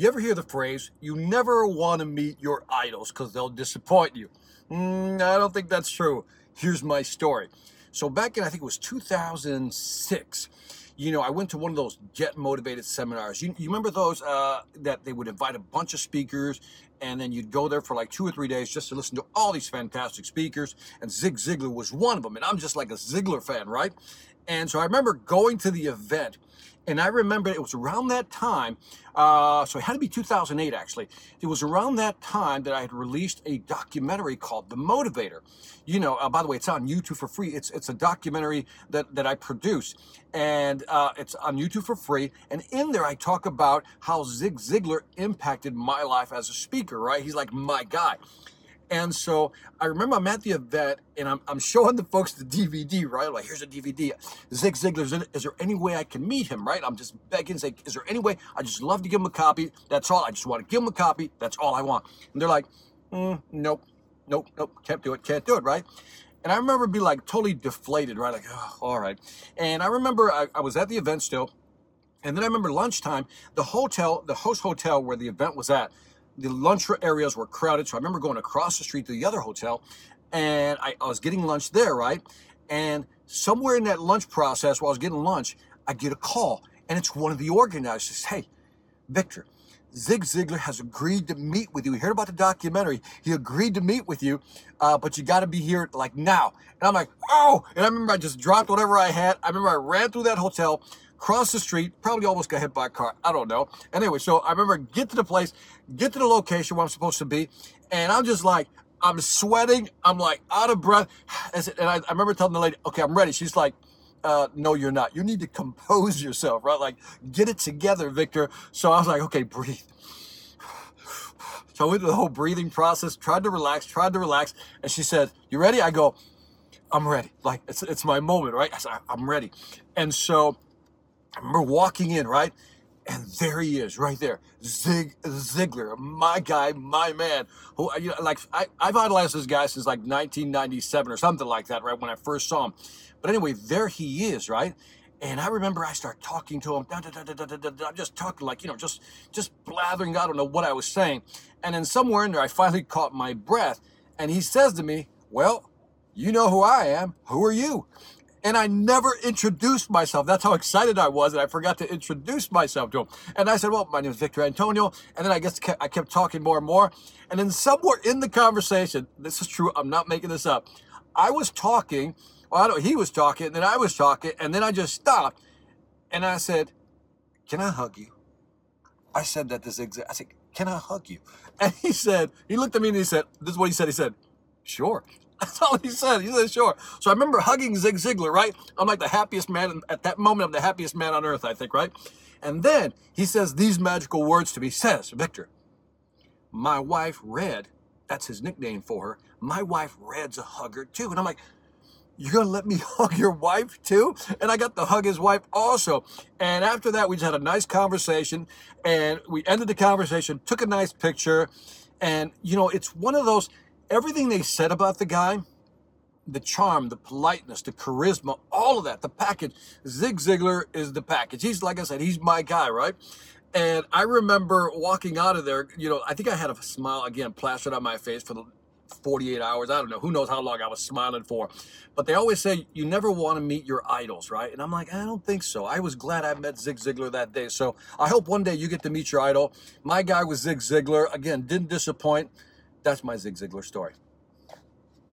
You ever hear the phrase, you never want to meet your idols because they'll disappoint you? Mm, I don't think that's true. Here's my story. So back in, I think it was 2006, you know, I went to one of those get motivated seminars. You, you remember those uh, that they would invite a bunch of speakers and then you'd go there for like two or three days just to listen to all these fantastic speakers. And Zig Ziglar was one of them. And I'm just like a Ziglar fan, right? And so I remember going to the event and I remember it was around that time, uh, so it had to be 2008 actually. It was around that time that I had released a documentary called The Motivator. You know, uh, by the way, it's on YouTube for free. It's it's a documentary that, that I produce, and uh, it's on YouTube for free. And in there, I talk about how Zig Ziglar impacted my life as a speaker. Right? He's like my guy. And so I remember I'm at the event and I'm, I'm showing the folks the DVD, right? Like, here's a DVD. Zig Ziglar, is there any way I can meet him, right? I'm just begging, say, is there any way? I just love to give him a copy. That's all. I just want to give him a copy. That's all I want. And they're like, mm, nope, nope, nope, can't do it, can't do it, right? And I remember being like totally deflated, right? Like, oh, all right. And I remember I, I was at the event still. And then I remember lunchtime, the hotel, the host hotel where the event was at, the lunch areas were crowded. So I remember going across the street to the other hotel and I, I was getting lunch there, right? And somewhere in that lunch process, while I was getting lunch, I get a call and it's one of the organizers. Hey, Victor, Zig Ziglar has agreed to meet with you. We heard about the documentary. He agreed to meet with you, uh, but you got to be here like now. And I'm like, oh! And I remember I just dropped whatever I had. I remember I ran through that hotel, cross the street, probably almost got hit by a car. I don't know. Anyway, so I remember get to the place, get to the location where I'm supposed to be, and I'm just like, I'm sweating. I'm like out of breath. And I, I remember telling the lady, okay, I'm ready. She's like, uh, no, you're not. You need to compose yourself, right? Like, get it together, Victor. So I was like, okay, breathe. So I went through the whole breathing process, tried to relax, tried to relax. And she said, you ready? I go, I'm ready. Like, it's, it's my moment, right? I said, I'm ready. And so I remember walking in, right? And there he is, right there, Zig Ziglar, my guy, my man. Who you know, like I, I've idolized this guy since like 1997 or something like that, right? When I first saw him. But anyway, there he is, right? And I remember I start talking to him, da, da, da, I'm just talking like, you know, just just blathering. I don't know what I was saying. And then somewhere in there, I finally caught my breath. And he says to me, Well, you know who I am. Who are you? And I never introduced myself. That's how excited I was, and I forgot to introduce myself to him. And I said, "Well, my name is Victor Antonio," and then I guess I kept talking more and more. And then somewhere in the conversation, this is true. I'm not making this up. I was talking. Well, I don't. He was talking, and then I was talking, and then I just stopped, and I said, "Can I hug you?" I said that this exact. I said, "Can I hug you?" And he said, he looked at me and he said, "This is what he said." He said, "Sure." That's all he said. He said, sure. So I remember hugging Zig Ziglar, right? I'm like the happiest man. At that moment, I'm the happiest man on earth, I think, right? And then he says these magical words to me. He says, Victor, my wife, Red, that's his nickname for her. My wife, Red's a hugger too. And I'm like, you're to let me hug your wife too? And I got to hug his wife also. And after that, we just had a nice conversation and we ended the conversation, took a nice picture. And, you know, it's one of those, everything they said about the guy, the charm, the politeness, the charisma, all of that, the package. Zig Ziglar is the package. He's, like I said, he's my guy, right? And I remember walking out of there, you know, I think I had a smile again plastered on my face for the 48 hours. I don't know. Who knows how long I was smiling for. But they always say you never want to meet your idols, right? And I'm like, I don't think so. I was glad I met Zig Ziglar that day. So I hope one day you get to meet your idol. My guy was Zig Ziglar. Again, didn't disappoint. That's my Zig Ziglar story.